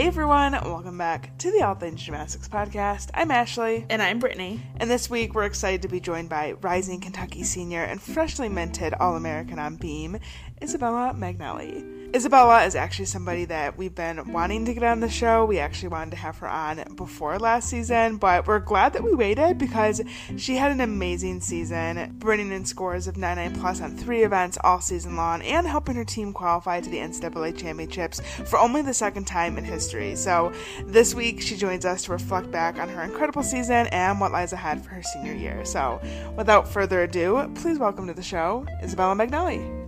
Hey everyone, welcome back to the All Things Gymnastics Podcast. I'm Ashley. And I'm Brittany. And this week we're excited to be joined by rising Kentucky senior and freshly minted All American on beam, Isabella Magnelli. Isabella is actually somebody that we've been wanting to get on the show. We actually wanted to have her on before last season, but we're glad that we waited because she had an amazing season, bringing in scores of 99 plus on three events all season long and helping her team qualify to the NCAA championships for only the second time in history. So this week she joins us to reflect back on her incredible season and what lies ahead for her senior year. So without further ado, please welcome to the show Isabella Magnelli.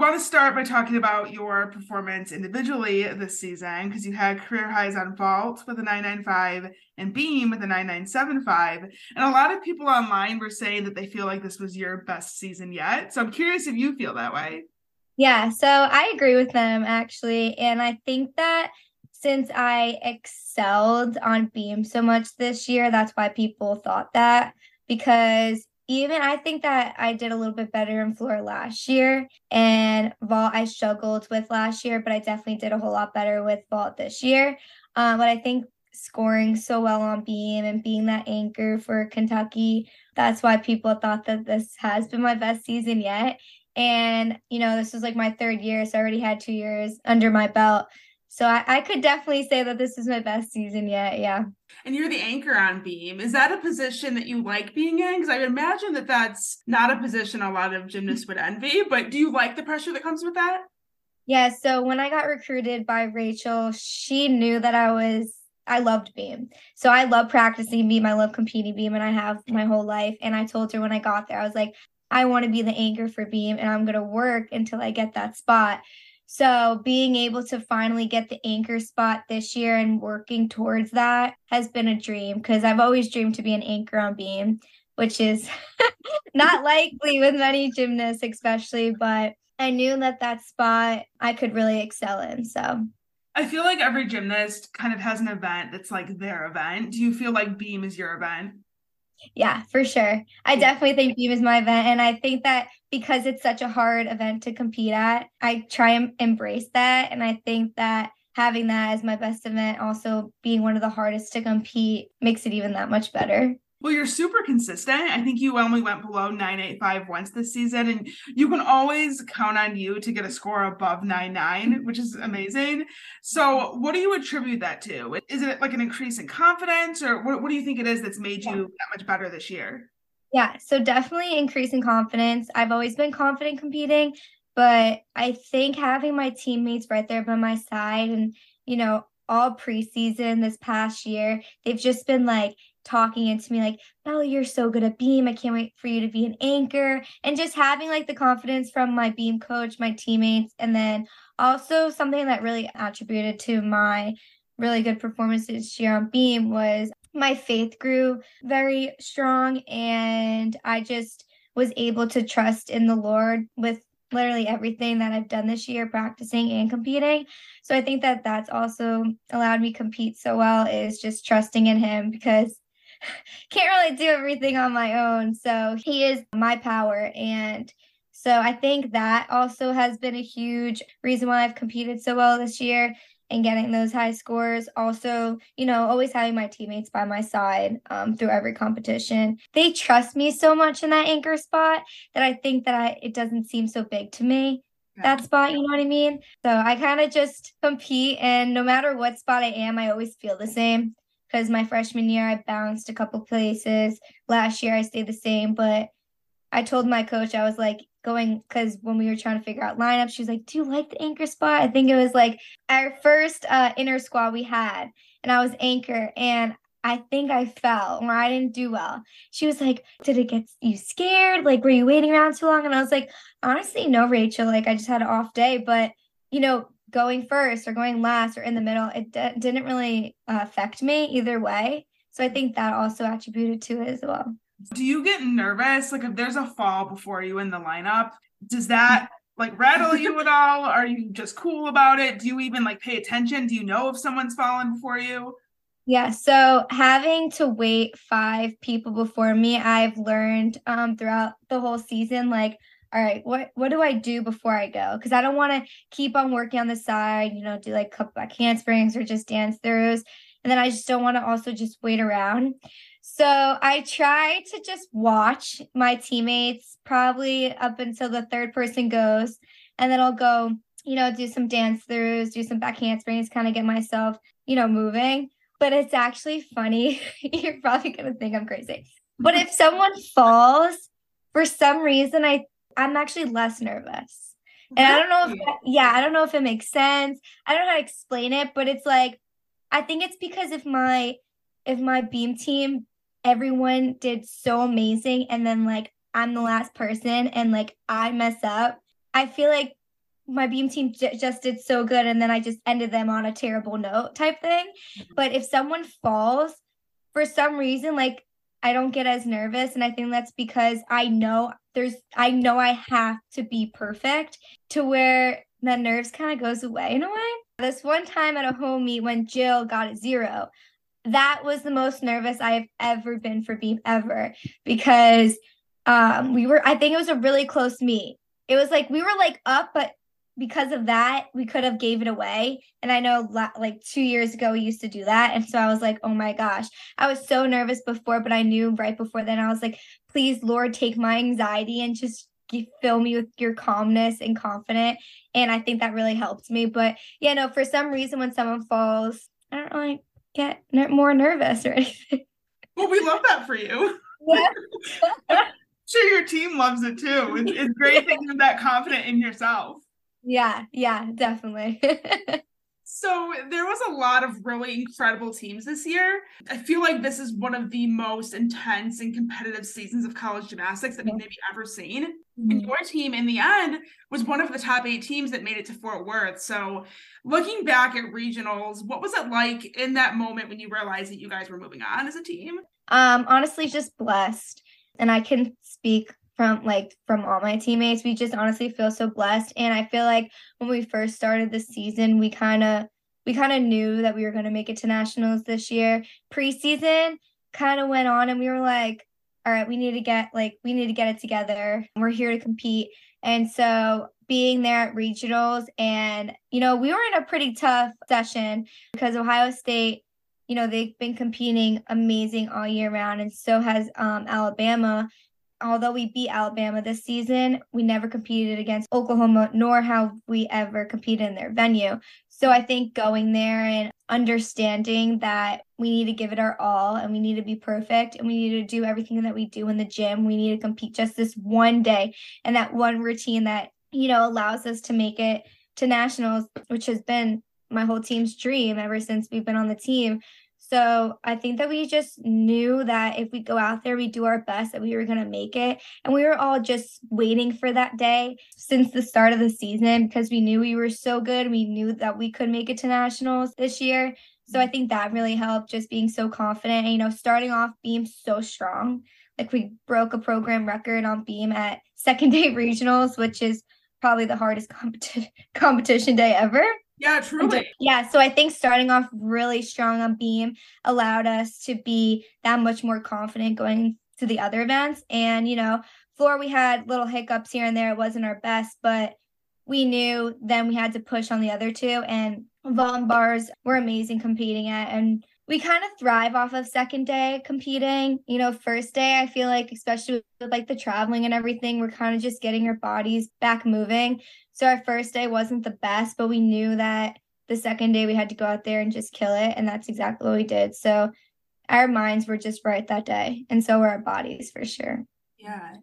Want to start by talking about your performance individually this season because you had career highs on vault with a 995 and beam with a 9975 and a lot of people online were saying that they feel like this was your best season yet. So i'm curious if you feel that way. Yeah so i agree with them actually. And i think that since i excelled on beam so much this year that's why people thought that because even I think that I did a little bit better in floor last year and vault I struggled with last year, but I definitely did a whole lot better with vault this year. Um, but I think scoring so well on beam and being that anchor for Kentucky, that's why people thought that this has been my best season yet. And, you know, this was like my third year, so I already had two years under my belt. So I, I could definitely say that this is my best season yet. Yeah. And you're the anchor on beam. Is that a position that you like being in? Because I imagine that that's not a position a lot of gymnasts would envy, but do you like the pressure that comes with that? Yeah. So when I got recruited by Rachel, she knew that I was I loved beam. So I love practicing beam. I love competing beam and I have my whole life. And I told her when I got there, I was like, I want to be the anchor for beam and I'm going to work until I get that spot. So being able to finally get the anchor spot this year and working towards that has been a dream because I've always dreamed to be an anchor on beam, which is not likely with many gymnasts, especially, but I knew that that spot I could really excel in. So I feel like every gymnast kind of has an event that's like their event. Do you feel like beam is your event? Yeah, for sure. I definitely think beam is my event. And I think that because it's such a hard event to compete at, I try and embrace that. And I think that having that as my best event, also being one of the hardest to compete, makes it even that much better. Well, you're super consistent. I think you only went below 985 once this season, and you can always count on you to get a score above 99, which is amazing. So, what do you attribute that to? Is it like an increase in confidence, or what, what do you think it is that's made you that much better this year? Yeah, so definitely increasing confidence. I've always been confident competing, but I think having my teammates right there by my side and, you know, all preseason this past year, they've just been like, talking into me like, Bella, you're so good at beam. I can't wait for you to be an anchor. And just having like the confidence from my beam coach, my teammates, and then also something that really attributed to my really good performances this year on beam was my faith grew very strong and I just was able to trust in the Lord with literally everything that I've done this year, practicing and competing. So I think that that's also allowed me compete so well is just trusting in Him because can't really do everything on my own. So he is my power. And so I think that also has been a huge reason why I've competed so well this year and getting those high scores. Also, you know, always having my teammates by my side um, through every competition. They trust me so much in that anchor spot that I think that I, it doesn't seem so big to me that spot, you know what I mean? So I kind of just compete, and no matter what spot I am, I always feel the same because my freshman year I bounced a couple places. Last year I stayed the same, but I told my coach I was like going because when we were trying to figure out lineups, she was like, "Do you like the anchor spot?" I think it was like our first uh, inner squad we had, and I was anchor, and I think I fell or I didn't do well. She was like, Did it get you scared? Like, were you waiting around too long? And I was like, Honestly, no, Rachel. Like, I just had an off day. But, you know, going first or going last or in the middle, it didn't really uh, affect me either way. So I think that also attributed to it as well. Do you get nervous? Like if there's a fall before you in the lineup, does that like rattle you at all? Are you just cool about it? Do you even like pay attention? Do you know if someone's fallen before you? Yeah, so having to wait five people before me, I've learned um, throughout the whole season, like all right, what what do I do before I go? Because I don't want to keep on working on the side, you know, do like couple back handsprings or just dance throughs. And then I just don't want to also just wait around. So I try to just watch my teammates probably up until the third person goes. And then I'll go, you know, do some dance throughs, do some back handsprings, kind of get myself, you know, moving. But it's actually funny. You're probably going to think I'm crazy. But if someone falls, for some reason, I I'm actually less nervous. And I don't know if that, yeah, I don't know if it makes sense. I don't know how to explain it, but it's like I think it's because if my if my beam team everyone did so amazing and then like I'm the last person and like I mess up, I feel like my beam team j- just did so good and then I just ended them on a terrible note type thing. Mm-hmm. But if someone falls for some reason like I don't get as nervous and I think that's because I know there's I know I have to be perfect to where the nerves kind of goes away in a way. This one time at a home meet when Jill got a zero, that was the most nervous I've ever been for beam ever because um we were I think it was a really close meet. It was like we were like up but because of that we could have gave it away. And i know like two years ago we used to do that. And so i was like oh my gosh. I was so nervous before but i knew right before then i was like please lord take my anxiety and just fill me with your calmness and confident and i think that really helped me. But yeah no for some reason when someone falls i don't really get more nervous or anything. Well we love that for you. Yeah. Sure your team loves it too. It's, it's great that you're that confident in yourself. Yeah, yeah, definitely. so there was a lot of really incredible teams this year. I feel like this is one of the most intense and competitive seasons of college gymnastics that we've maybe ever seen. Mm-hmm. And your team in the end was one of the top eight teams that made it to Fort Worth. So looking back at regionals, what was it like in that moment when you realized that you guys were moving on as a team? Um, honestly, just blessed. And I can speak from like from all my teammates. We just honestly feel so blessed. And I feel like when we first started the season, we kind of we kind of knew that we were going to make it to nationals this year. Preseason kind of went on and we were like, all right, we need to get like we need to get it together. We're here to compete. And so being there at regionals and you know, we were in a pretty tough session because Ohio State you know they've been competing amazing all year round and so has um, alabama although we beat Alabama this season, we never competed against Oklahoma, nor have we ever competed in their venue. So I think going there and understanding that we need to give it our all and we need to be perfect and we need to do everything that we do in the gym. We need to compete just this one day and that one routine that, you know, allows us to make it to nationals, which has been my whole team's dream ever since we've been on the team. So I think that we just knew that if we go out there, we do our best, that we were going to make it. And we were all just waiting for that day since the start of the season because we knew we were so good. We knew that we could make it to nationals this year. So I think that really helped just being so confident and, you know, starting off being so strong. Like we broke a program record on beam at second day regionals, which is probably the hardest competi- competition day ever. Yeah, truly. Yeah, so I think starting off really strong on beam allowed us to be that much more confident going to the other events. And, you know, floor we had little hiccups here and there. It wasn't our best, but we knew then we had to push on the other two. And vault and bars were amazing competing at. And we kind of thrive off of second day competing. You know, first day, I feel like, especially with like the traveling and everything, we're kind of just getting our bodies back moving. So our first day wasn't the best, but we knew that the second day we had to go out there and just kill it. And that's exactly what we did. So our minds were just right that day. And so were our bodies for sure. Yeah.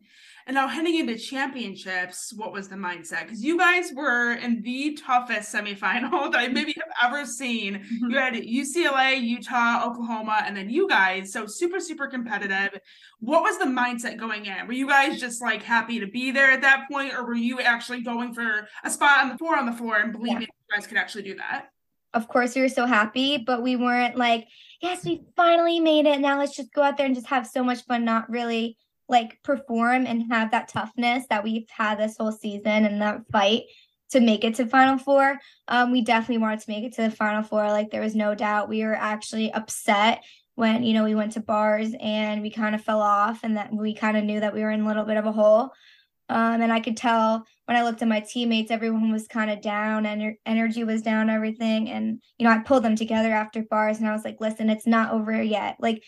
And now heading into championships, what was the mindset? Because you guys were in the toughest semifinal that I maybe have ever seen. Mm-hmm. You had UCLA, Utah, Oklahoma, and then you guys. So super, super competitive. What was the mindset going in? Were you guys just like happy to be there at that point, or were you actually going for a spot on the floor on the floor and believing yeah. you guys could actually do that? Of course, we were so happy, but we weren't like, yes, we finally made it. Now let's just go out there and just have so much fun, not really like perform and have that toughness that we've had this whole season and that fight to make it to final four um, we definitely wanted to make it to the final four like there was no doubt we were actually upset when you know we went to bars and we kind of fell off and that we kind of knew that we were in a little bit of a hole Um, and I could tell when I looked at my teammates, everyone was kind of down and energy was down, everything. And, you know, I pulled them together after bars and I was like, listen, it's not over yet. Like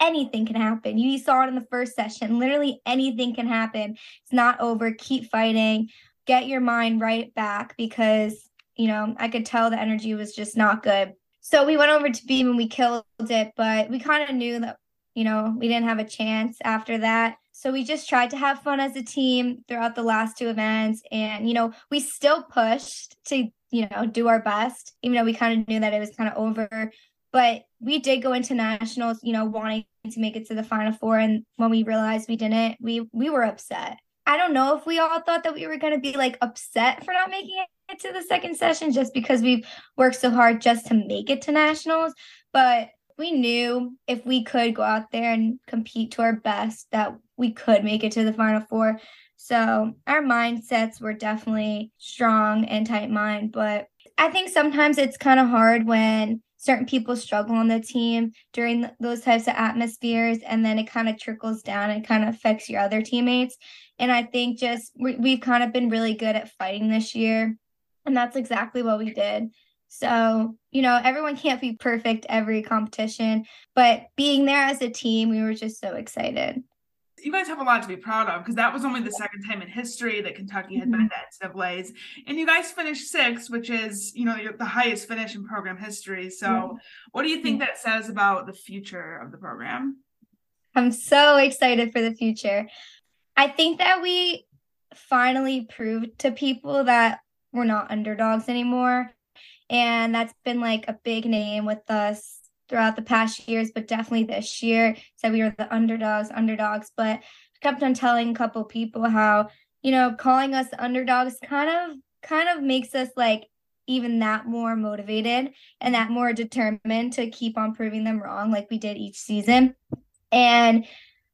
anything can happen. You saw it in the first session. Literally anything can happen. It's not over. Keep fighting. Get your mind right back because, you know, I could tell the energy was just not good. So we went over to Beam and we killed it, but we kind of knew that, you know, we didn't have a chance after that. So we just tried to have fun as a team throughout the last two events. And, you know, we still pushed to, you know, do our best, even though we kind of knew that it was kind of over. But we did go into nationals, you know, wanting to make it to the final four. And when we realized we didn't, we we were upset. I don't know if we all thought that we were going to be like upset for not making it to the second session just because we've worked so hard just to make it to nationals. But we knew if we could go out there and compete to our best that we could make it to the final four. So our mindsets were definitely strong and tight mind, but I think sometimes it's kind of hard when certain people struggle on the team during those types of atmospheres and then it kind of trickles down and kind of affects your other teammates. And i think just we, we've kind of been really good at fighting this year and that's exactly what we did. So you know everyone can't be perfect every competition but being there as a team we were just so excited you guys have a lot to be proud of because that was only the second time in history that Kentucky had been to NCAA's, and you guys finished sixth, which is you know the highest finish in program history. So, what do you think that says about the future of the program? I'm so excited for the future. I think that we finally proved to people that we're not underdogs anymore. And that's been like a big name with us throughout the past years, but definitely this year said we were the underdogs, underdogs. But I kept on telling a couple people how, you know, calling us underdogs kind of kind of makes us like even that more motivated and that more determined to keep on proving them wrong like we did each season. And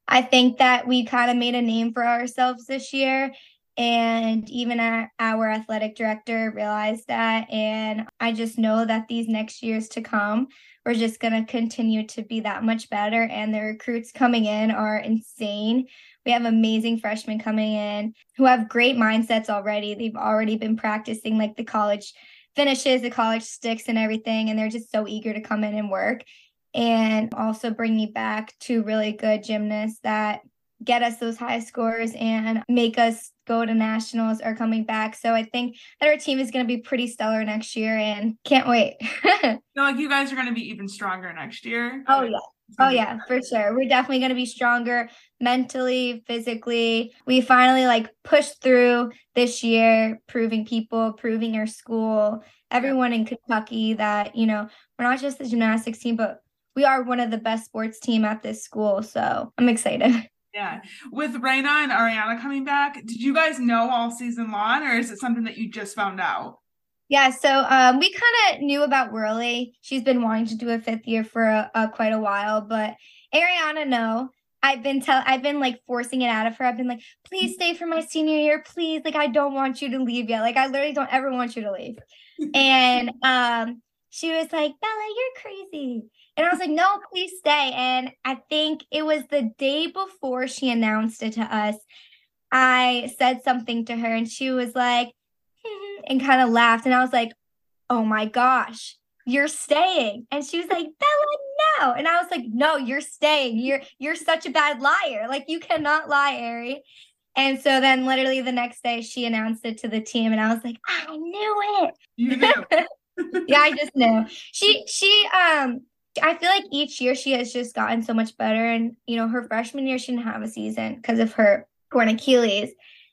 I think that we kind of made a name for ourselves this year. And even our, our athletic director realized that. And I just know that these next years to come, we're just going to continue to be that much better. And the recruits coming in are insane. We have amazing freshmen coming in who have great mindsets already. They've already been practicing like the college finishes, the college sticks, and everything. And they're just so eager to come in and work. And also bringing back two really good gymnasts that get us those high scores and make us go to nationals are coming back. So I think that our team is going to be pretty stellar next year and can't wait. no, like you guys are going to be even stronger next year. Oh, yeah. Oh yeah, for sure. We're definitely going to be stronger mentally, physically. We finally like pushed through this year, proving people, proving our school, everyone in Kentucky that, you know, we're not just the gymnastics team, but we are one of the best sports team at this school. So I'm excited. Yeah. With Raena and Ariana coming back, did you guys know all season long or is it something that you just found out? Yeah, so um, we kind of knew about Worley. She's been wanting to do a fifth year for a, a, quite a while, but Ariana, no. I've been tell I've been like forcing it out of her. I've been like, please stay for my senior year, please. Like I don't want you to leave yet. Like I literally don't ever want you to leave. and um, she was like, Bella, you're crazy. And I was like, no, please stay. And I think it was the day before she announced it to us. I said something to her and she was like, hmm, and kind of laughed. And I was like, oh my gosh, you're staying. And she was like, Bella, no. And I was like, no, you're staying. You're you're such a bad liar. Like you cannot lie, Ari. And so then literally the next day she announced it to the team and I was like, I knew it. You knew. yeah, I just knew. She she um I feel like each year she has just gotten so much better. And, you know, her freshman year, she didn't have a season because of her torn Achilles.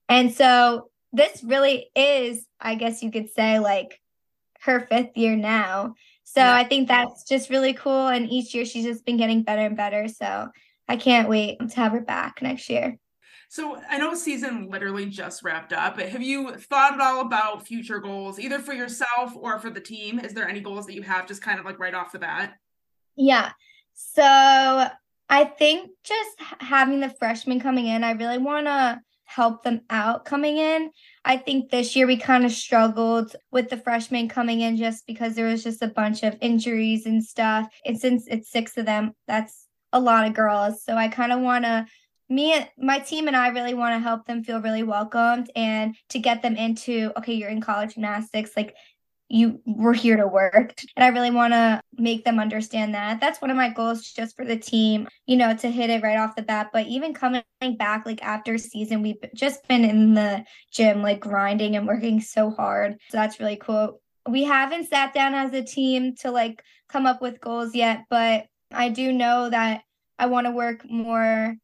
And so this really is, I guess you could say, like her fifth year now. So yeah. I think that's just really cool. And each year she's just been getting better and better. So I can't wait to have her back next year. So I know season literally just wrapped up, but have you thought at all about future goals, either for yourself or for the team? Is there any goals that you have just kind of like right off the bat? Yeah. So I think just having the freshmen coming in, I really want to help them out coming in. I think this year we kind of struggled with the freshmen coming in just because there was just a bunch of injuries and stuff. And since it's six of them, that's a lot of girls. So I kind of want to me my team and I really want to help them feel really welcomed and to get them into okay, you're in college gymnastics, like you were here to work. And I really want to make them understand that. That's one of my goals just for the team, you know, to hit it right off the bat. But even coming back like after season, we've just been in the gym like grinding and working so hard. So that's really cool. We haven't sat down as a team to like come up with goals yet, but I do know that I want to work more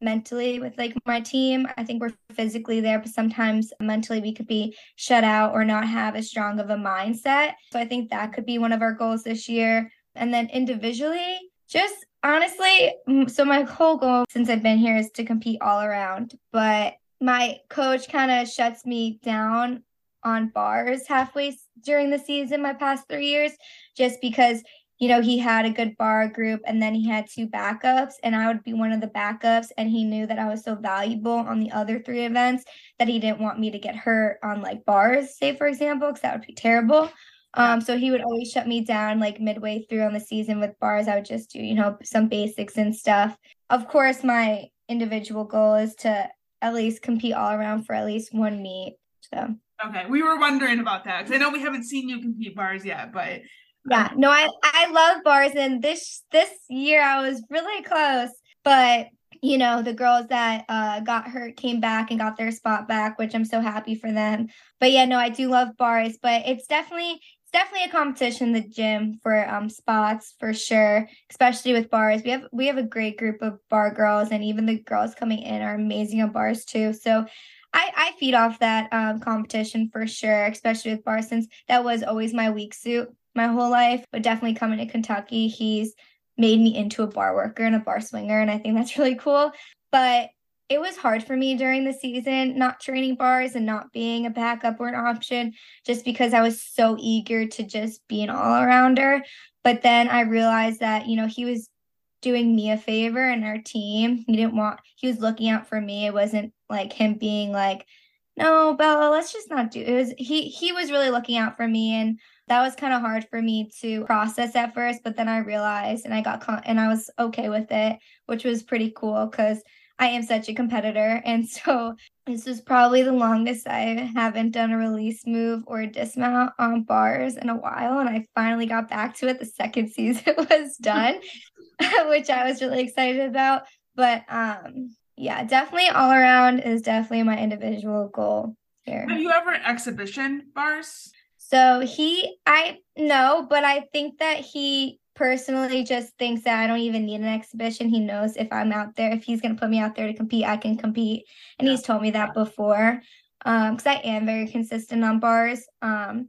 mentally with like my team. I think we're physically there, but sometimes mentally we could be shut out or not have as strong of a mindset. So I think that could be one of our goals this year. And then individually, just honestly, so my whole goal since I've been here is to compete all around. But my coach kind of shuts me down on bars halfway during the season my past three years just because you know, he had a good bar group and then he had two backups, and I would be one of the backups. And he knew that I was so valuable on the other three events that he didn't want me to get hurt on like bars, say, for example, because that would be terrible. Um, so he would always shut me down like midway through on the season with bars. I would just do, you know, some basics and stuff. Of course, my individual goal is to at least compete all around for at least one meet. So okay, we were wondering about that because I know we haven't seen you compete bars yet, but yeah, no, I I love bars, and this this year I was really close, but you know the girls that uh, got hurt came back and got their spot back, which I'm so happy for them. But yeah, no, I do love bars, but it's definitely it's definitely a competition in the gym for um spots for sure, especially with bars. We have we have a great group of bar girls, and even the girls coming in are amazing on bars too. So I, I feed off that um, competition for sure, especially with bars, since that was always my weak suit my whole life, but definitely coming to Kentucky, he's made me into a bar worker and a bar swinger. And I think that's really cool. But it was hard for me during the season, not training bars and not being a backup or an option, just because I was so eager to just be an all arounder. But then I realized that, you know, he was doing me a favor and our team. He didn't want, he was looking out for me. It wasn't like him being like, no, Bella, let's just not do it. was he he was really looking out for me and that was kind of hard for me to process at first, but then I realized and I got con- and I was okay with it, which was pretty cool cuz I am such a competitor and so this was probably the longest I haven't done a release move or a dismount on bars in a while and I finally got back to it the second season was done, which I was really excited about, but um yeah, definitely all around is definitely my individual goal here. Have you ever exhibition bars? So he, I know, but I think that he personally just thinks that I don't even need an exhibition. He knows if I'm out there, if he's going to put me out there to compete, I can compete. And yeah. he's told me that before because um, I am very consistent on bars. Um,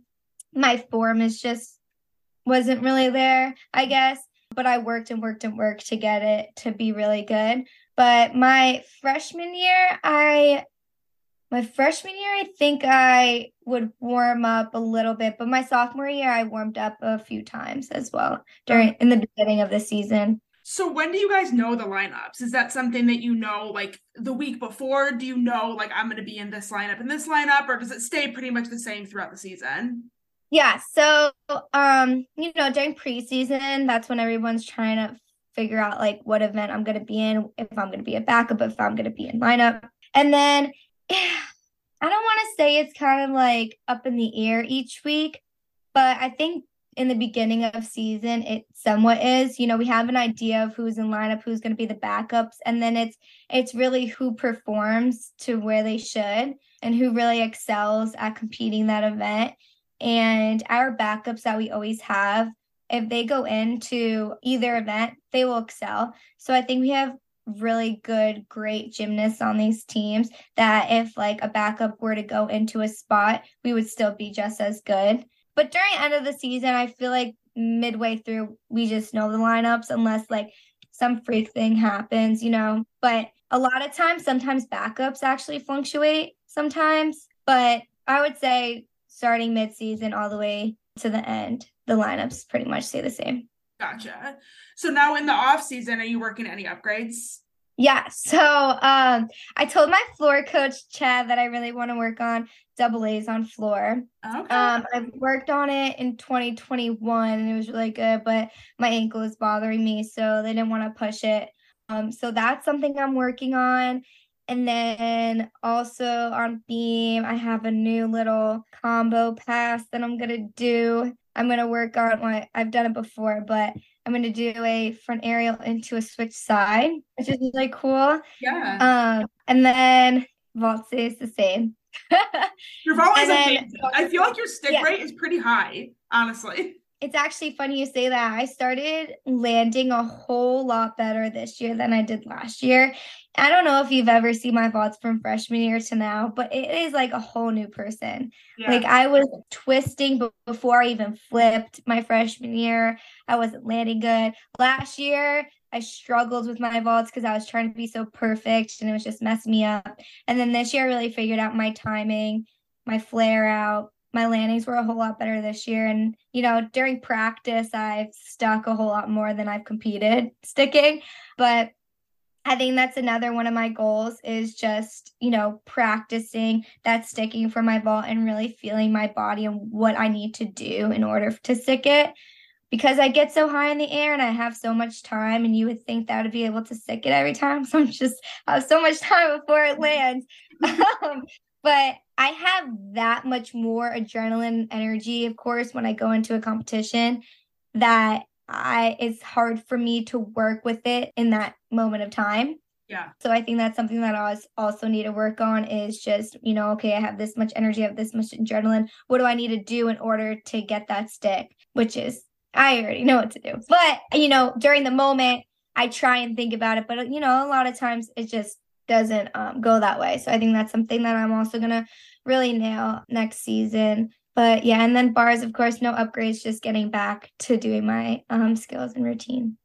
my form is just wasn't really there, I guess, but I worked and worked and worked to get it to be really good. But my freshman year, I my freshman year, I think I would warm up a little bit, but my sophomore year, I warmed up a few times as well during in the beginning of the season. So when do you guys know the lineups? Is that something that you know like the week before? Do you know like I'm going to be in this lineup and this lineup, or does it stay pretty much the same throughout the season? Yeah. So um, you know, during preseason, that's when everyone's trying to figure out like what event I'm going to be in, if I'm going to be a backup, if I'm going to be in lineup, and then I don't want to say it's kind of like up in the air each week, but I think in the beginning of season it somewhat is. You know, we have an idea of who's in lineup, who's going to be the backups, and then it's it's really who performs to where they should and who really excels at competing that event. And our backups that we always have, if they go into either event, they will excel. So I think we have really good, great gymnasts on these teams that if like a backup were to go into a spot, we would still be just as good. But during end of the season, I feel like midway through, we just know the lineups unless like some freak thing happens, you know. But a lot of times, sometimes backups actually fluctuate sometimes. But I would say starting mid season all the way to the end, the lineups pretty much stay the same. Gotcha. So now in the off season, are you working any upgrades? Yeah. So um, I told my floor coach Chad that I really want to work on double A's on floor. Okay. Um, I worked on it in 2021 and it was really good, but my ankle is bothering me, so they didn't want to push it. Um, so that's something I'm working on. And then also on beam, I have a new little combo pass that I'm gonna do. I'm gonna work on what I've done it before, but I'm gonna do a front aerial into a switch side, which is really cool. Yeah. Um, and then vault stays the same. your vault is amazing. I feel like your stick Yeah. rate is pretty high, honestly. It's actually funny you say that. I started landing a whole lot better this year than I did last year. I don't know if you've ever seen my vaults from freshman year to now, but it is like a whole new person. Yeah. Like I was twisting before I even flipped my freshman year. I wasn't landing good. Last year, I struggled with my vaults because I was trying to be so perfect and it was just messing me up. And then this year, I really figured out my timing, my flare out. My landings were a whole lot better this year. And, you know, during practice, I've stuck a whole lot more than I've competed sticking. But I think that's another one of my goals is just, you know, practicing that sticking for my vault and really feeling my body and what I need to do in order to stick it. Because I get so high in the air and I have so much time, and you would think that I'd be able to stick it every time. So I'm just I have so much time before it lands. um, but I have that much more adrenaline energy, of course, when I go into a competition that I it's hard for me to work with it in that moment of time. Yeah. So I think that's something that I also need to work on is just, you know, okay, I have this much energy, I have this much adrenaline. What do I need to do in order to get that stick? Which is I already know what to do. But, you know, during the moment, I try and think about it, but you know, a lot of times it just doesn't um, go that way. So I think that's something that I'm also going to really nail next season. But yeah, and then bars, of course, no upgrades, just getting back to doing my um, skills and routine.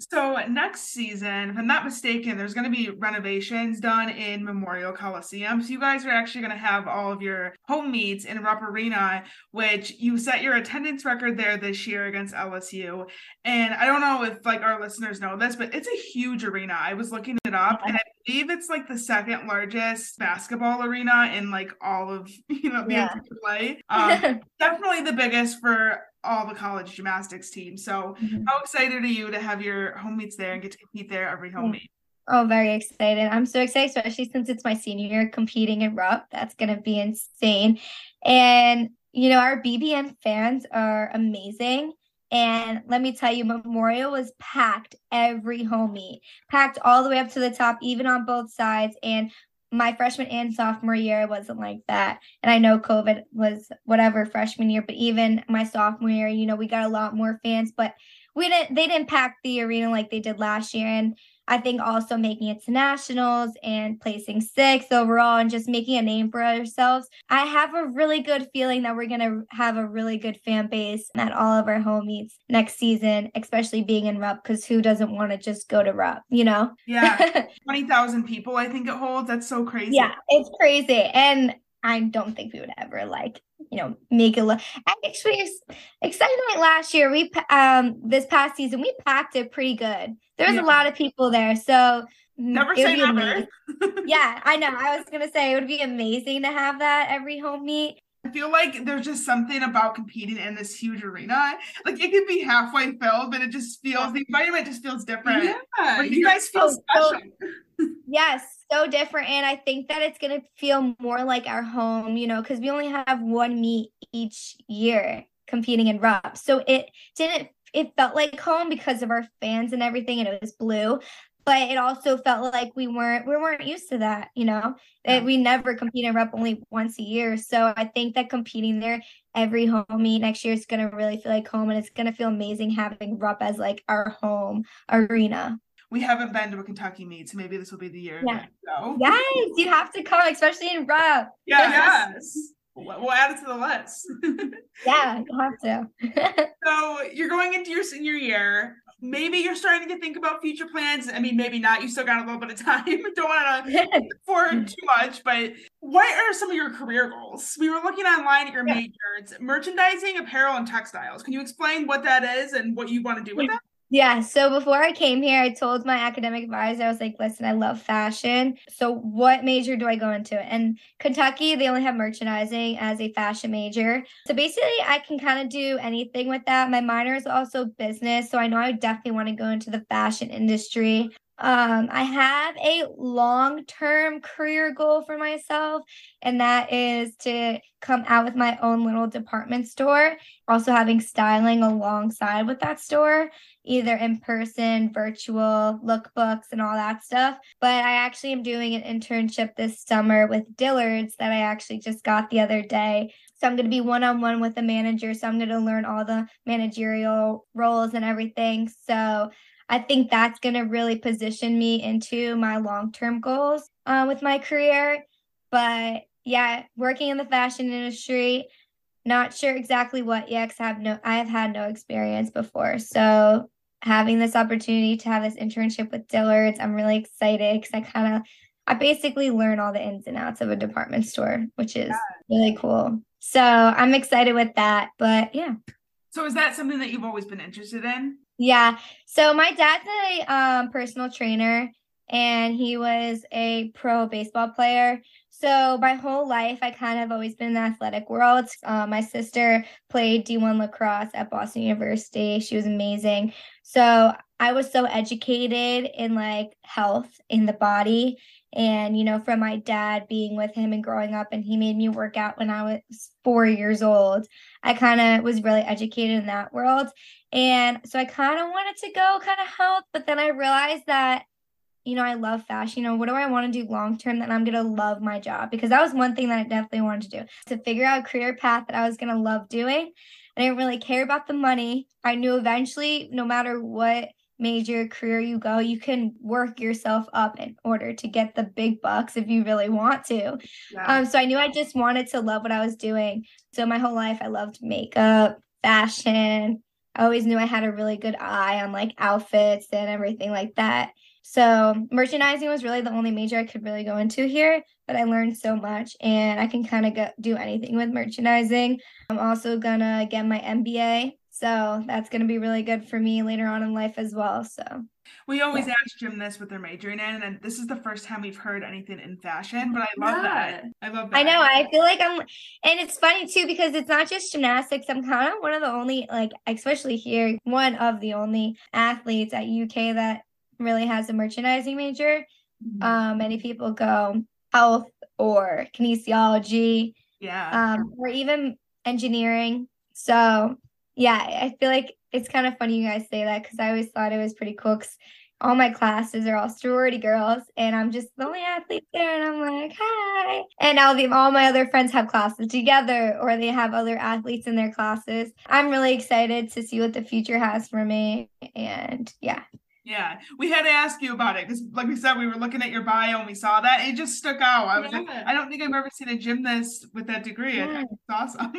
So next season, if I'm not mistaken, there's going to be renovations done in Memorial Coliseum. So you guys are actually going to have all of your home meets in Rupp Arena, which you set your attendance record there this year against LSU. And I don't know if like our listeners know this, but it's a huge arena. I was looking it up, and I believe it's like the second largest basketball arena in like all of you know the Yeah. NCAA. Um, definitely the biggest for all the college gymnastics team. So Mhm. how excited are you to have your home meets there and get to compete there every home meet? Oh, very excited. I'm so excited, especially since it's my senior year competing in Rupp. That's going to be insane. And, you know, our BBN fans are amazing. And let me tell you, Memorial was packed every home meet, packed all the way up to the top, even on both sides. And my freshman and sophomore year it wasn't like that. And I know COVID was whatever freshman year, but even my sophomore year, you know, we got a lot more fans, but we didn't they didn't pack the arena like they did last year. And I think also making it to nationals and placing sixth overall and just making a name for ourselves. I have a really good feeling that we're going to have a really good fan base at all of our home meets next season, especially being in Rupp, because who doesn't want to just go to Rupp, you know? Yeah, 20,000 people, I think it holds. That's so crazy. yeah, it's crazy. And I don't think we would ever like, you know, make it look. Actually, ex- exciting like last year, we um this past season we packed it pretty good. There was Yeah. a lot of people there, so mm, Never say never. yeah, I know. I was gonna say it would be amazing to have that every home meet. I feel like there's just something about competing in this huge arena. Like it could be halfway filled, but it just feels the environment just feels different. Yeah, But you guys feel so- special. Yes, so different. And I think that it's going to feel more like our home, you know, because we only have one meet each year competing in Rupp. So it didn't, it felt like home because of our fans and everything, and it was blue. But it also felt like we weren't we weren't used to that, you know. Yeah. That we never compete in Rupp only once a year. So I think that competing there every home meet next year is gonna really feel like home and it's gonna feel amazing having Rupp as like our home arena. We haven't been to a Kentucky meet, so maybe this will be the year. Yeah. Yes, you have to come, especially in Rupp. Yes. We'll add it to the list. Yeah, you have to. so you're going into your senior year. Maybe you're starting to think about future plans. I mean, maybe not. You still got a little bit of time. Don't want to for too much, but what are some of your career goals? We were looking online at your Yeah. majors, merchandising, apparel, and textiles. Can you explain what that is and what you want to do with that? Yeah, so before I came here, I told my academic advisor, I was like, listen, I love fashion. So what major do I go into? And Kentucky, they only have merchandising as a fashion major. So basically, I can kind of do anything with that. My minor is also business. So I know I definitely want to go into the fashion industry. Um, I have a long term career goal for myself, and that is to come out with my own little department store, also having styling alongside with that store, either in person, virtual, lookbooks, and all that stuff. But I actually am doing an internship this summer with Dillard's that I actually just got the other day. So I'm going to be one on one with the manager. So I'm going to learn all the managerial roles and everything. So I think that's going to really position me into my long term goals uh, with my career. But yeah, working in the fashion industry, not sure exactly what yet because I have no I have had no experience before. So having this opportunity to have this internship with Dillard's, I'm really excited because I kind of I basically learn all the ins and outs of a department store, which is really cool. So I'm excited with that. But yeah. So is that something that you've always been interested in? Yeah. So my dad's a um, personal trainer and he was a pro baseball player. So my whole life, I kind of always been in the athletic world. Uh, my sister played D1 lacrosse at Boston University. She was amazing. So I was so educated in like health in the body. And, you know, from my dad being with him and growing up, and he made me work out when I was four years old. I kind of was really educated in that world. And so I kind of wanted to go kind of health, but then I realized that, you know, I love fashion. You know, what do I want to do long term that I'm going to love my job? Because that was one thing that I definitely wanted to do to figure out a career path that I was going to love doing. I didn't really care about the money. I knew eventually, no matter what major career you go, you can work yourself up in order to get the big bucks if you really want to. Yeah. Um, so I knew I just wanted to love what I was doing. So my whole life, I loved makeup, fashion, I always knew I had a really good eye on like outfits and everything like that. So merchandising was really the only major I could really go into here, but I learned so much and I can kind of do anything with merchandising. I'm also gonna get my MBA. So that's gonna be really good for me later on in life as well. So we always yeah. ask gymnasts what they're majoring in, and this is the first time we've heard anything in fashion. But I love yeah. that. I love that. I know. I feel like I'm, and it's funny too because it's not just gymnastics. I'm kind of one of the only, like, especially here, one of the only athletes at UK that really has a merchandising major. Mm-hmm. Um, many people go health or kinesiology, yeah, um, or even engineering. So yeah, I feel like it's kind of funny you guys say that because I always thought it was pretty cool because all my classes are all sorority girls and I'm just the only athlete there and I'm like, hi. And all the all my other friends have classes together or they have other athletes in their classes. I'm really excited to see what the future has for me. And yeah. Yeah, we had to ask you about it because, like we said, we were looking at your bio and we saw that it just stuck out. I was yeah. like, I don't think I've ever seen a gymnast with that degree. Yeah. It's awesome.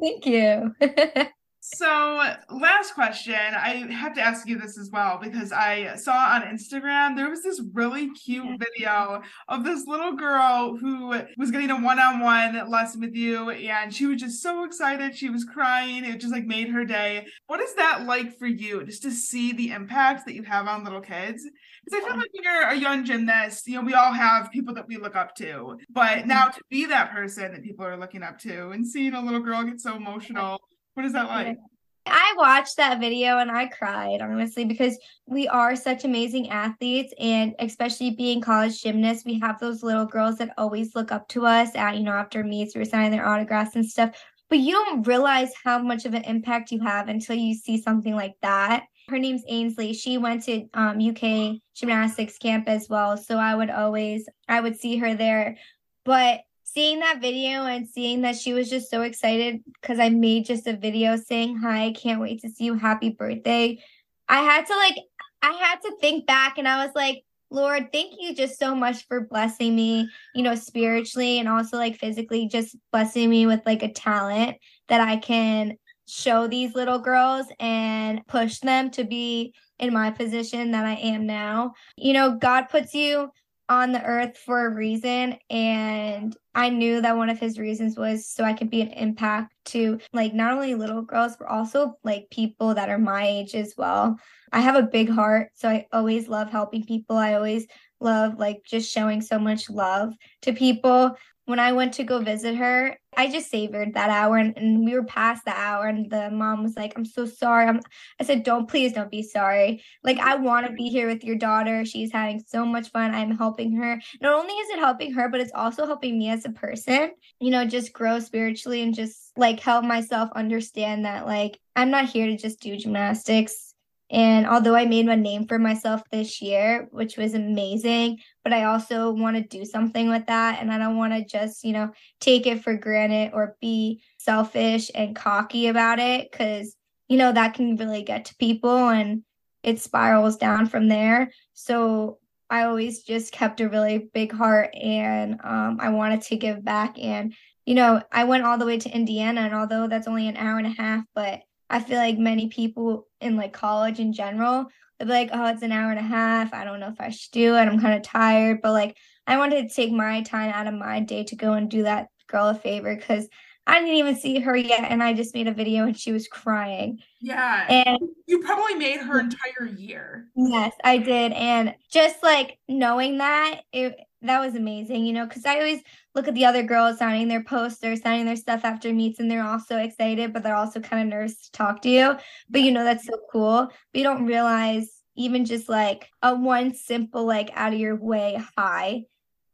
Thank you. So, last question. I have to ask you this as well because I saw on Instagram there was this really cute video of this little girl who was getting a one on one lesson with you, and she was just so excited. She was crying. It just like made her day. What is that like for you just to see the impact that you have on little kids? Because I feel like when you're a young gymnast, you know, we all have people that we look up to, but now to be that person that people are looking up to and seeing a little girl get so emotional what is that like? I watched that video and I cried, honestly, because we are such amazing athletes. And especially being college gymnasts, we have those little girls that always look up to us at, you know, after meets, we're signing their autographs and stuff. But you don't realize how much of an impact you have until you see something like that. Her name's Ainsley. She went to um, UK gymnastics camp as well. So I would always, I would see her there. But seeing that video and seeing that she was just so excited because I made just a video saying, Hi, I can't wait to see you. Happy birthday. I had to like, I had to think back and I was like, Lord, thank you just so much for blessing me, you know, spiritually and also like physically, just blessing me with like a talent that I can show these little girls and push them to be in my position that I am now. You know, God puts you on the earth for a reason and I knew that one of his reasons was so I could be an impact to like not only little girls but also like people that are my age as well. I have a big heart, so I always love helping people. I always love like just showing so much love to people. When I went to go visit her, I just savored that hour and, and we were past the hour and the mom was like, I'm so sorry. I'm, I said, don't, please don't be sorry. Like, I want to be here with your daughter. She's having so much fun. I'm helping her. Not only is it helping her, but it's also helping me as a person, you know, just grow spiritually and just like help myself understand that like I'm not here to just do gymnastics and although I made a name for myself this year, which was amazing, but I also want to do something with that. And I don't want to just, you know, take it for granted or be selfish and cocky about it because, you know, that can really get to people and it spirals down from there. So I always just kept a really big heart and um, I wanted to give back. And, you know, I went all the way to Indiana, and although that's only an hour and a half, but I feel like many people in like college in general, would be like, oh, it's an hour and a half. I don't know if I should do it. I'm kind of tired. But like, I wanted to take my time out of my day to go and do that girl a favor because I didn't even see her yet. And I just made a video and she was crying. Yeah. And you probably made her entire year. Yes, I did. And just like knowing that, it, that was amazing, you know, because I always look at the other girls signing their posters, signing their stuff after meets, and they're all so excited, but they're also kind of nervous to talk to you. But you know, that's so cool. But you don't realize even just like a one simple, like out of your way hi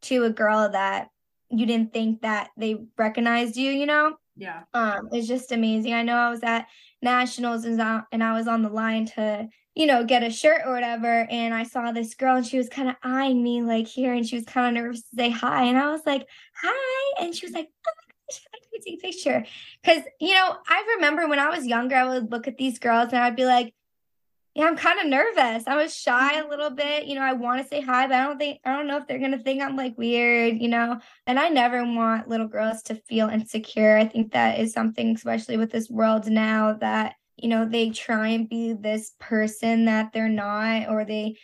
to a girl that you didn't think that they recognized you, you know? Yeah. Um, it's just amazing. I know I was at nationals and, and I was on the line to you know, get a shirt or whatever. And I saw this girl and she was kind of eyeing me like here and she was kind of nervous to say hi. And I was like, hi. And she was like, oh my gosh, I can take a picture. Cause, you know, I remember when I was younger, I would look at these girls and I'd be like, yeah, I'm kind of nervous. I was shy a mm-hmm. little bit. You know, I want to say hi, but I don't think, I don't know if they're going to think I'm like weird, you know? And I never want little girls to feel insecure. I think that is something, especially with this world now, that you know they try and be this person that they're not or they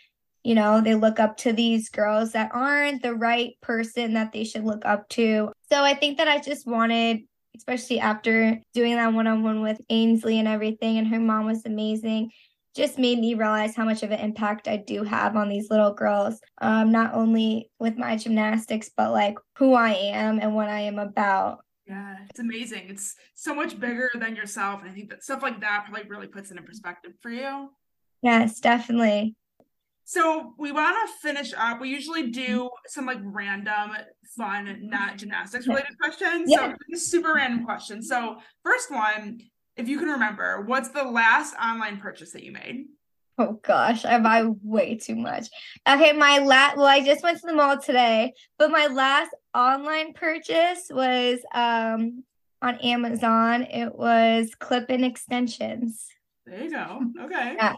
you know they look up to these girls that aren't the right person that they should look up to so i think that i just wanted especially after doing that one-on-one with ainsley and everything and her mom was amazing just made me realize how much of an impact I do have on these little girls, um, not only with my gymnastics, but like who I am and what I am about. Yeah, it's amazing. It's so much bigger than yourself. And I think that stuff like that probably really puts it in perspective for you. Yes, definitely. So we want to finish up. We usually mm-hmm. do some like random, fun, not mm-hmm. gymnastics related questions. Yeah. So super random questions. So first one, if you can remember, what's the last online purchase that you made? Oh gosh, I buy way too much. Okay, my last well, I just went to the mall today, but my last online purchase was um on Amazon. It was clip-in extensions. There you go. Okay. Yeah.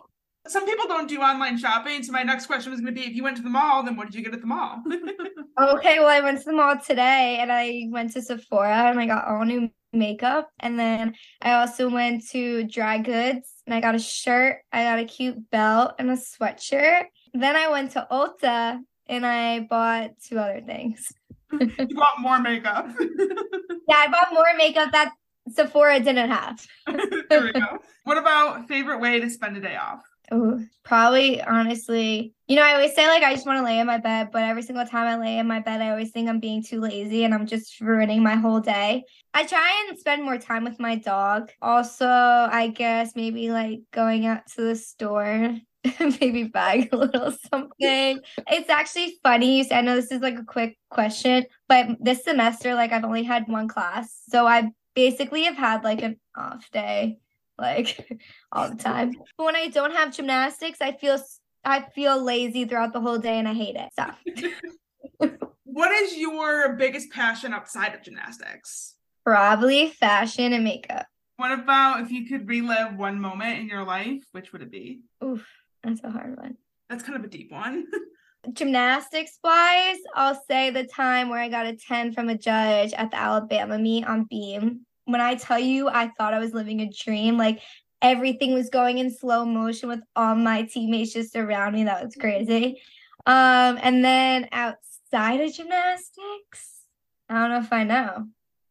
Some people don't do online shopping, so my next question was going to be: If you went to the mall, then what did you get at the mall? okay, well, I went to the mall today, and I went to Sephora, and I got all new makeup, and then I also went to Dry Goods and I got a shirt, I got a cute belt and a sweatshirt. Then I went to Ulta and I bought two other things. you bought more makeup. yeah, I bought more makeup that Sephora didn't have. there we go. What about favorite way to spend a day off? Oh, probably honestly. You know, I always say like I just want to lay in my bed, but every single time I lay in my bed, I always think I'm being too lazy and I'm just ruining my whole day. I try and spend more time with my dog. Also, I guess maybe like going out to the store maybe bag a little something. It's actually funny. You said, I know this is like a quick question, but this semester, like I've only had one class. So I basically have had like an off day like all the time. But when I don't have gymnastics, I feel I feel lazy throughout the whole day and I hate it. So what is your biggest passion outside of gymnastics? Probably fashion and makeup. What about if you could relive one moment in your life, which would it be? Oof, that's a hard one. That's kind of a deep one. Gymnastics wise, I'll say the time where I got a 10 from a judge at the Alabama meet on beam when I tell you I thought I was living a dream, like everything was going in slow motion with all my teammates just around me. That was crazy. Um, and then outside of gymnastics, I don't know if I know.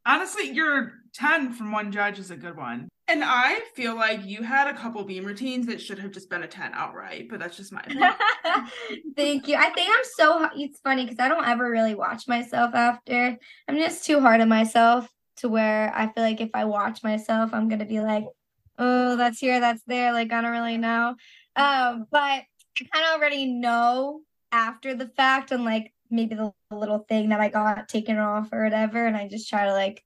Honestly, your 10 from one judge is a good one. And I feel like you had a couple beam routines that should have just been a 10 outright, but that's just my opinion. Thank you. I think I'm so, it's funny because I don't ever really watch myself after. I'm just too hard on myself to to where I feel like if I watch myself, I'm gonna be like, oh, that's here, that's there. Like I don't really know. Um, but I kind of already know after the fact and like maybe the little thing that I got taken off or whatever, and I just try to like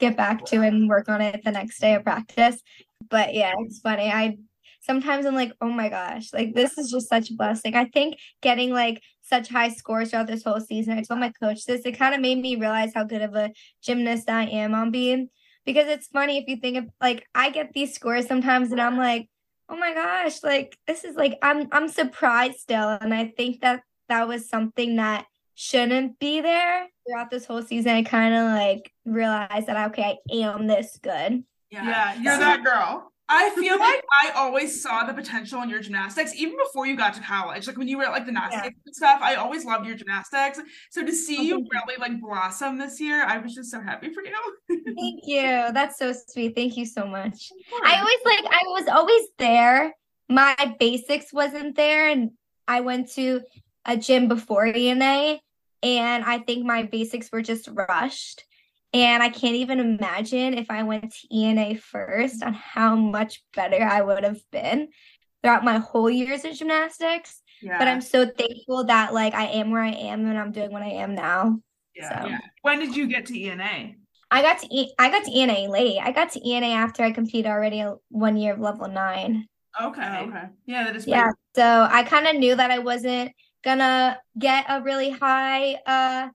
get back to and work on it the next day of practice. But yeah, it's funny. I sometimes I'm like, oh my gosh, like this is just such a blessing. I think getting like such high scores throughout this whole season, I told my coach this, it kind of made me realize how good of a gymnast I am on beam. Because it's funny if you think of like I get these scores sometimes and I'm like, oh my gosh, like this is like I'm I'm surprised still. And I think that that was something that shouldn't be there throughout this whole season. I kind of like realized that okay, I am this good. Yeah, yeah you're that girl. I feel like I always saw the potential in your gymnastics, even before you got to college. Like when you were at like the gymnastics yeah. and stuff, I always loved your gymnastics. So to see oh, you really like blossom this year, I was just so happy for you. thank you. That's so sweet. Thank you so much. I always like I was always there. My basics wasn't there, and I went to a gym before ENA, and I think my basics were just rushed. And I can't even imagine if I went to ENA first on how much better I would have been throughout my whole years of gymnastics. Yeah. But I'm so thankful that like I am where I am and I'm doing what I am now. Yeah. So. yeah. When did you get to ENA? I got to e- I got to ENA late. I got to ENA after I competed already one year of level nine. Okay. Okay. Yeah, that is. Yeah. So I kind of knew that I wasn't gonna get a really high uh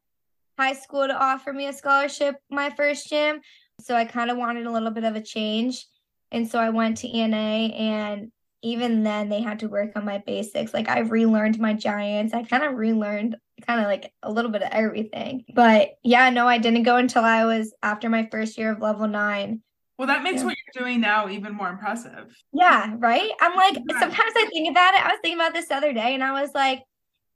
high school to offer me a scholarship my first gym. So I kind of wanted a little bit of a change. And so I went to ENA and even then they had to work on my basics. Like I relearned my giants. I kind of relearned kind of like a little bit of everything. But yeah, no, I didn't go until I was after my first year of level nine. Well, that makes yeah. what you're doing now even more impressive. Yeah, right? I'm like, yeah. sometimes I think about it. I was thinking about this other day and I was like,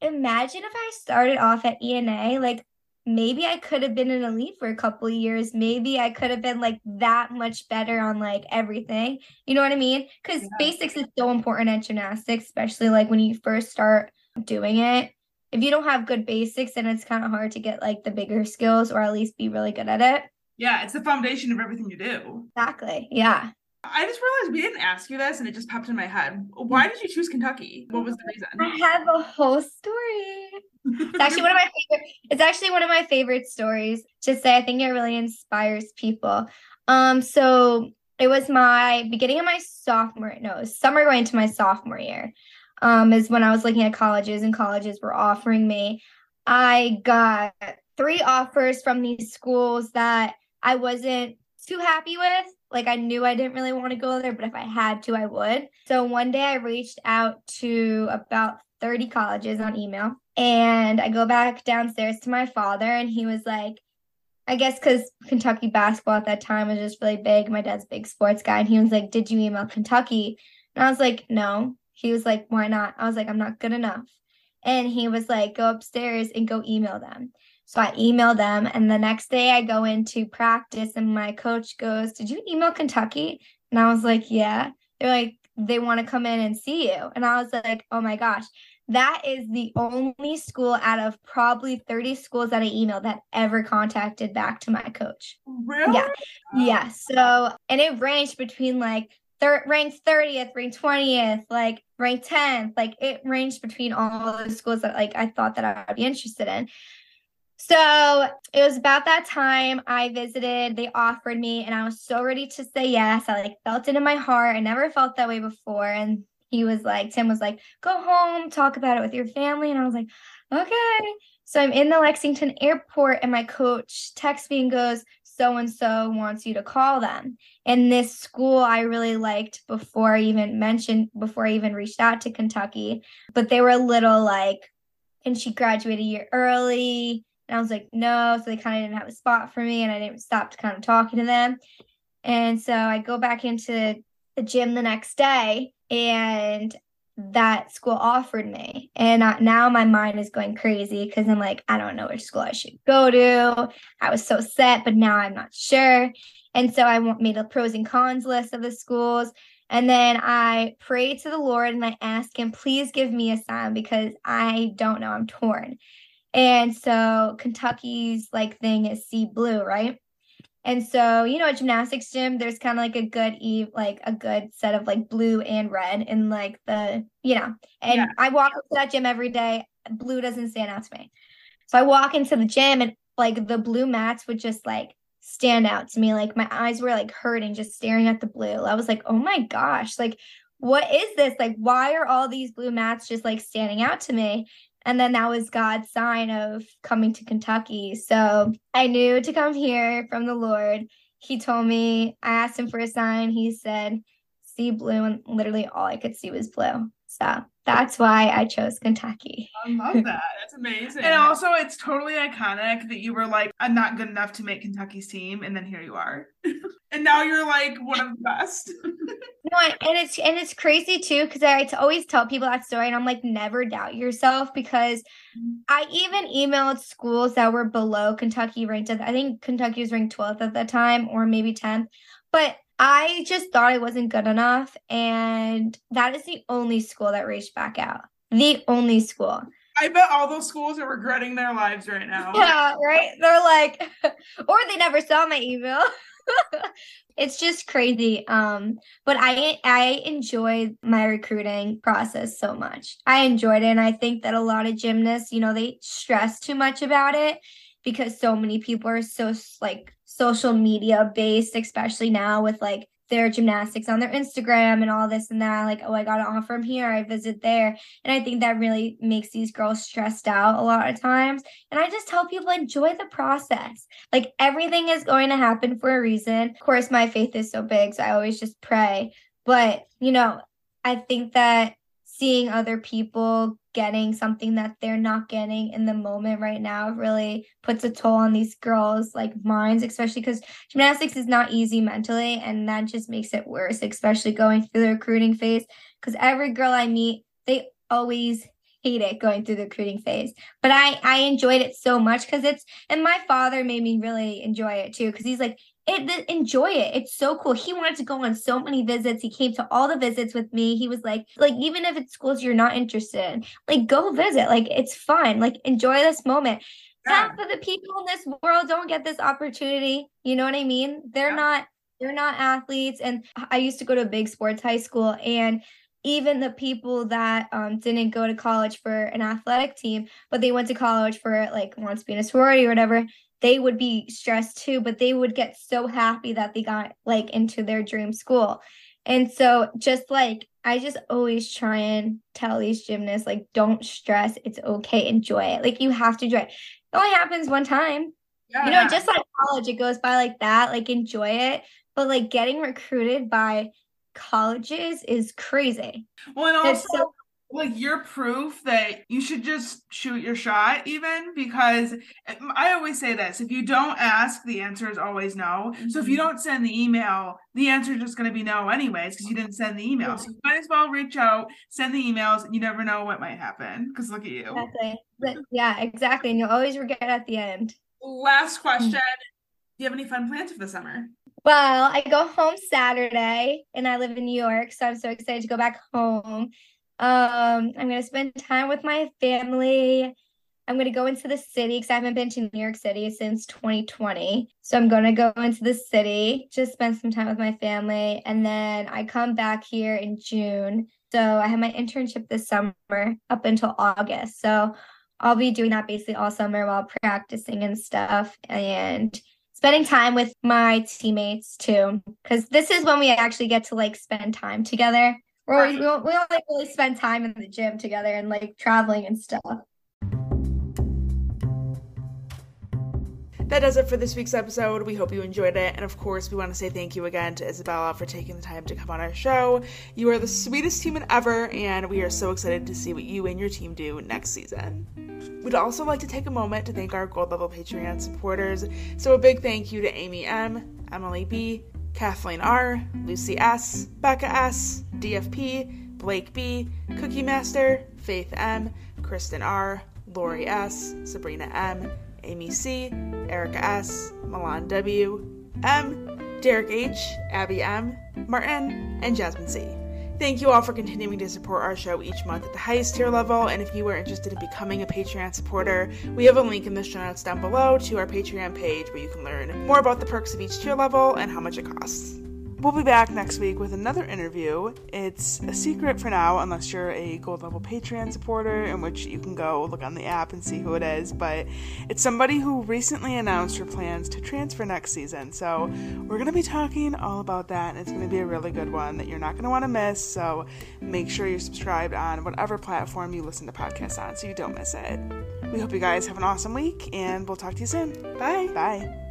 imagine if I started off at ENA, like maybe I could have been an elite for a couple years. Maybe I could have been like that much better on like everything. You know what I mean? Because yeah. basics is so important at gymnastics, especially like when you first start doing it. If you don't have good basics, then it's kind of hard to get like the bigger skills or at least be really good at it. Yeah, it's the foundation of everything you do. Exactly. Yeah. I just realized we didn't ask you this and it just popped in my head. Why did you choose Kentucky? What was the reason? I have a whole story. It's actually one of my favorite it's actually one of my favorite stories to say. I think it really inspires people. Um so it was my beginning of my sophomore no, summer going into my sophomore year. Um is when I was looking at colleges and colleges were offering me. I got three offers from these schools that I wasn't too happy with like I knew I didn't really want to go there, but if I had to, I would. So one day I reached out to about 30 colleges on email and I go back downstairs to my father and he was like, I guess because Kentucky basketball at that time was just really big. My dad's big sports guy. And he was like, Did you email Kentucky? And I was like, No. He was like, Why not? I was like, I'm not good enough. And he was like, Go upstairs and go email them. So I emailed them, and the next day I go into practice, and my coach goes, Did you email Kentucky? And I was like, Yeah. They're like, They want to come in and see you. And I was like, Oh my gosh. That is the only school out of probably 30 schools that I emailed that ever contacted back to my coach. Really? Yeah. Yeah. So, and it ranged between like third ranked 30th, ranked 20th, like ranked 10th. Like it ranged between all the schools that like I thought that I would be interested in. So it was about that time I visited. They offered me, and I was so ready to say yes. I like felt it in my heart. I never felt that way before. And he was like, Tim was like, go home, talk about it with your family. And I was like, okay. So I'm in the Lexington airport, and my coach texts me and goes, so and so wants you to call them. And this school I really liked before I even mentioned, before I even reached out to Kentucky, but they were a little like, and she graduated a year early and I was like, no. So they kind of didn't have a spot for me, and I didn't stop to kind of talking to them. And so I go back into the gym the next day, and that school offered me. And I, now my mind is going crazy because I'm like, I don't know which school I should go to. I was so set, but now I'm not sure. And so I made a pros and cons list of the schools. And then I prayed to the Lord and I asked him, please give me a sign because I don't know. I'm torn. And so Kentucky's like thing is see blue, right? And so, you know, at gymnastics gym, there's kind of like a good eve, like a good set of like blue and red and like the, you know, and yeah. I walk up to that gym every day. Blue doesn't stand out to me. So I walk into the gym and like the blue mats would just like stand out to me. Like my eyes were like hurting just staring at the blue. I was like, oh my gosh, like what is this? Like, why are all these blue mats just like standing out to me? And then that was God's sign of coming to Kentucky. So I knew to come here from the Lord. He told me, I asked him for a sign. He said, see blue. And literally all I could see was blue. So that's why I chose Kentucky. I love that. That's amazing. and also, it's totally iconic that you were like, I'm not good enough to make Kentucky's team, and then here you are, and now you're like one of the best. no, and it's and it's crazy too because I always tell people that story, and I'm like, never doubt yourself because mm-hmm. I even emailed schools that were below Kentucky ranked. I think Kentucky was ranked 12th at the time, or maybe 10th, but I just thought I wasn't good enough. And that is the only school that reached back out. The only school. I bet all those schools are regretting their lives right now. Yeah, right? They're like, or they never saw my email. it's just crazy. Um, but I I enjoyed my recruiting process so much. I enjoyed it, and I think that a lot of gymnasts, you know, they stress too much about it because so many people are so like social media based, especially now with like their gymnastics on their Instagram and all this and that. Like, oh, I got an offer from here, I visit there. And I think that really makes these girls stressed out a lot of times. And I just tell people enjoy the process. Like everything is going to happen for a reason. Of course, my faith is so big, so I always just pray. But, you know, I think that seeing other people getting something that they're not getting in the moment right now really puts a toll on these girls like minds especially because gymnastics is not easy mentally and that just makes it worse especially going through the recruiting phase. Because every girl i meet they always hate it going through the recruiting phase. But i i enjoyed it so much because it's and my father made me really enjoy it too because he's like it, enjoy it. It's so cool. He wanted to go on so many visits. He came to all the visits with me. He was like, like even if it's schools you're not interested in, like go visit. Like it's fun. Like enjoy this moment. Yeah. Half of the people in this world don't get this opportunity. You know what I mean? They're yeah. not they're not athletes. And I used to go to a big sports high school and even the people that um, didn't go to college for an athletic team, but they went to college for like wants to be in a sorority or whatever, they would be stressed too, but they would get so happy that they got like into their dream school. And so just like I just always try and tell these gymnasts like don't stress, it's okay, enjoy it. Like you have to enjoy it. It only happens one time. Yeah. You know, just like college, it goes by like that, like enjoy it. But like getting recruited by colleges is crazy. Well, and also so- like you're proof that you should just shoot your shot even because i always say this if you don't ask the answer is always no. Mm-hmm. so if you mm-hmm. don't send the email the answer is just going to be no anyways because you didn't send the email. So you might as well reach out send the emails and you never know what might happen because look at you. Exactly. But yeah exactly and you'll always regret at the end. Last question. Do you have any fun plans for the summer? Well, I go home Saturday and I live in New York, so I'm so excited to go back home. Um, I'm gonna spend time with my family. I'm gonna go into the city because I haven't been to New York City since 2020. So I'm gonna go into the city, just spend some time with my family, and then I come back here in June. So I have my internship this summer up until August. So I'll be doing that basically all summer while practicing and stuff and spending time with my teammates too because this is when we actually get to like spend time together we right. we, we only really spend time in the gym together and like traveling and stuff. That does it for this week's episode. We hope you enjoyed it. And of course, we want to say thank you again to Isabella for taking the time to come on our show. You are the sweetest human ever, and we are so excited to see what you and your team do next season. We'd also like to take a moment to thank our gold level Patreon supporters. So, a big thank you to Amy M., Emily B., Cathleen R., Lucy S., Becca S., DFP, Blake B., Cookie Master, Faith M., Kristin R., Lori S., Sabrina M., Amy C., Erica S., Milan W., M., Derek H., Abbie M., Martin, and Jasmine C. Thank you all for continuing to support our show each month at the highest tier level. And if you are interested in becoming a Patreon supporter, we have a link in the show notes down below to our Patreon page where you can learn more about the perks of each tier level and how much it costs. We'll be back next week with another interview. It's a secret for now, unless you're a gold level Patreon supporter, in which you can go look on the app and see who it is. But it's somebody who recently announced her plans to transfer next season. So we're going to be talking all about that, and it's going to be a really good one that you're not going to want to miss. So make sure you're subscribed on whatever platform you listen to podcasts on so you don't miss it. We hope you guys have an awesome week, and we'll talk to you soon. Bye. Bye.